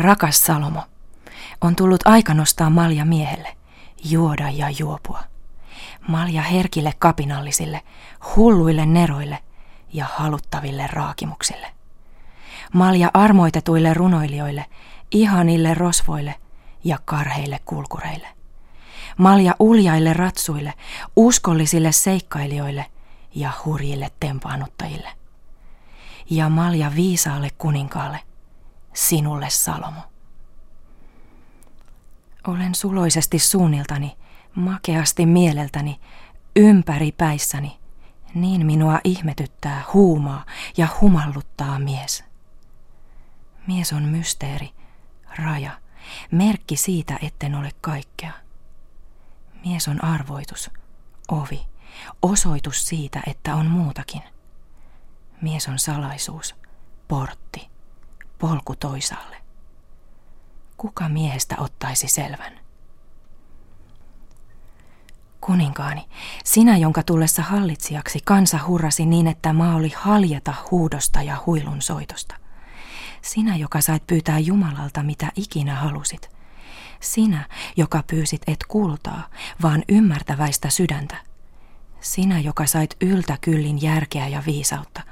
Rakas Salomo, on tullut aika nostaa malja miehelle, juoda ja juopua. Malja herkille kapinallisille, hulluille neroille ja haluttaville raakimuksille. Malja armoitetuille runoilijoille, ihanille rosvoille ja karheille kulkureille. Malja uljaille ratsuille, uskollisille seikkailijoille ja hurjille tempaanuttajille. Ja malja viisaalle kuninkaalle, sinulle Salomo. Olen suloisesti suunniltani, makeasti mieleltäni, ympäri päissäni. Niin minua ihmetyttää, huumaa ja humalluttaa mies. Mies on mysteeri, raja, merkki siitä, etten ole kaikkea. Mies on arvoitus, ovi, osoitus siitä, että on muutakin. Mies on salaisuus, portti, polku toisaalle. Kuka miehestä ottaisi selvän? Kuninkaani, sinä, jonka tullessa hallitsijaksi kansa hurrasi niin, että maa oli haljeta huudosta ja huilun soitosta. Sinä, joka sait pyytää Jumalalta mitä ikinä halusit. Sinä, joka pyysit et kultaa, vaan ymmärtäväistä sydäntä. Sinä, joka sait yltä kyllin järkeä ja viisautta,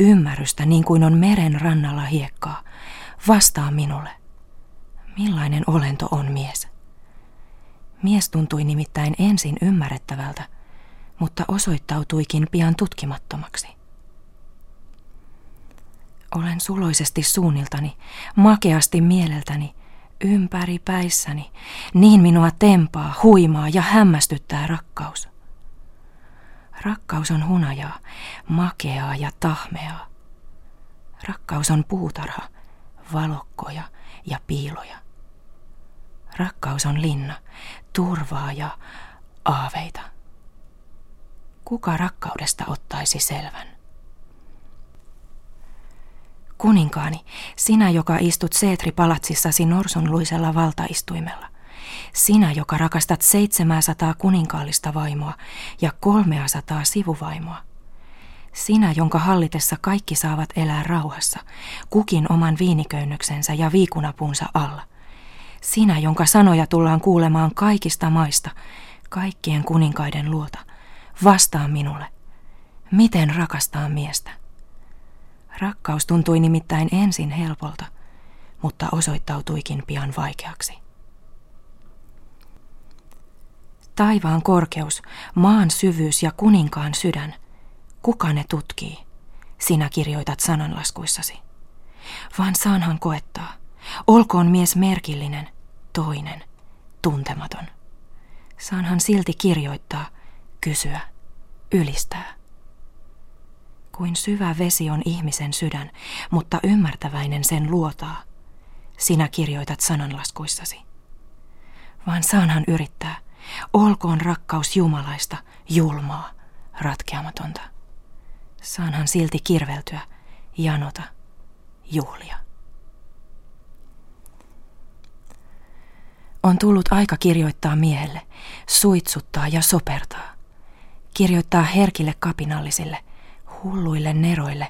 ymmärrystä niin kuin on meren rannalla hiekkaa, vastaa minulle. Millainen olento on mies? Mies tuntui nimittäin ensin ymmärrettävältä, mutta osoittautuikin pian tutkimattomaksi. Olen suloisesti suunniltani, makeasti mieleltäni, ympäri päissäni, niin minua tempaa, huimaa ja hämmästyttää rakkaus. Rakkaus on hunajaa, makeaa ja tahmeaa. Rakkaus on puutarha, valokkoja ja piiloja. Rakkaus on linna, turvaa ja aaveita. Kuka rakkaudesta ottaisi selvän? Kuninkaani, sinä, joka istut Seetri-palatsissasi norsunluisella valtaistuimella. Sinä, joka rakastat 700 kuninkaallista vaimoa ja 300 sivuvaimoa. Sinä, jonka hallitessa kaikki saavat elää rauhassa, kukin oman viiniköynnöksensä ja viikunapuunsa alla. Sinä, jonka sanoja tullaan kuulemaan kaikista maista, kaikkien kuninkaiden luota. Vastaa minulle. Miten rakastaa miestä? Rakkaus tuntui nimittäin ensin helpolta, mutta osoittautuikin pian vaikeaksi. Taivaan korkeus, maan syvyys ja kuninkaan sydän, kuka ne tutkii? Sinä kirjoitat sananlaskuissasi. Vaan saanhan koettaa. Olkoon mies merkillinen, toinen, tuntematon. Saanhan silti kirjoittaa, kysyä, ylistää. Kuin syvä vesi on ihmisen sydän, mutta ymmärtäväinen sen luotaa. Sinä kirjoitat sananlaskuissasi. Vaan saanhan yrittää. Olkoon rakkaus jumalaista, julmaa, ratkeamatonta. Saanhan silti kirveltyä, janota, juhlia. On tullut aika kirjoittaa miehelle, suitsuttaa ja sopertaa. Kirjoittaa herkille kapinallisille, hulluille neroille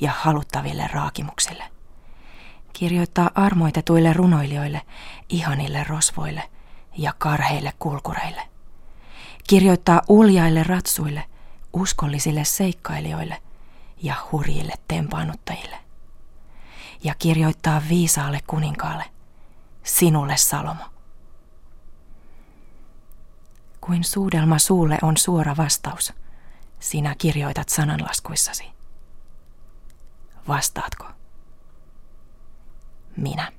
ja haluttaville raakimuksille. Kirjoittaa armoitetuille runoilijoille, ihanille rosvoille ja karheille kulkureille. Kirjoittaa uljaille ratsuille, uskollisille seikkailijoille ja hurjille tempaanuttajille. Ja kirjoittaa viisaalle kuninkaalle, sinulle Salomo. Kuin suudelma suulle on suora vastaus – sinä kirjoitat sananlaskuissasi. Vastaatko? Minä.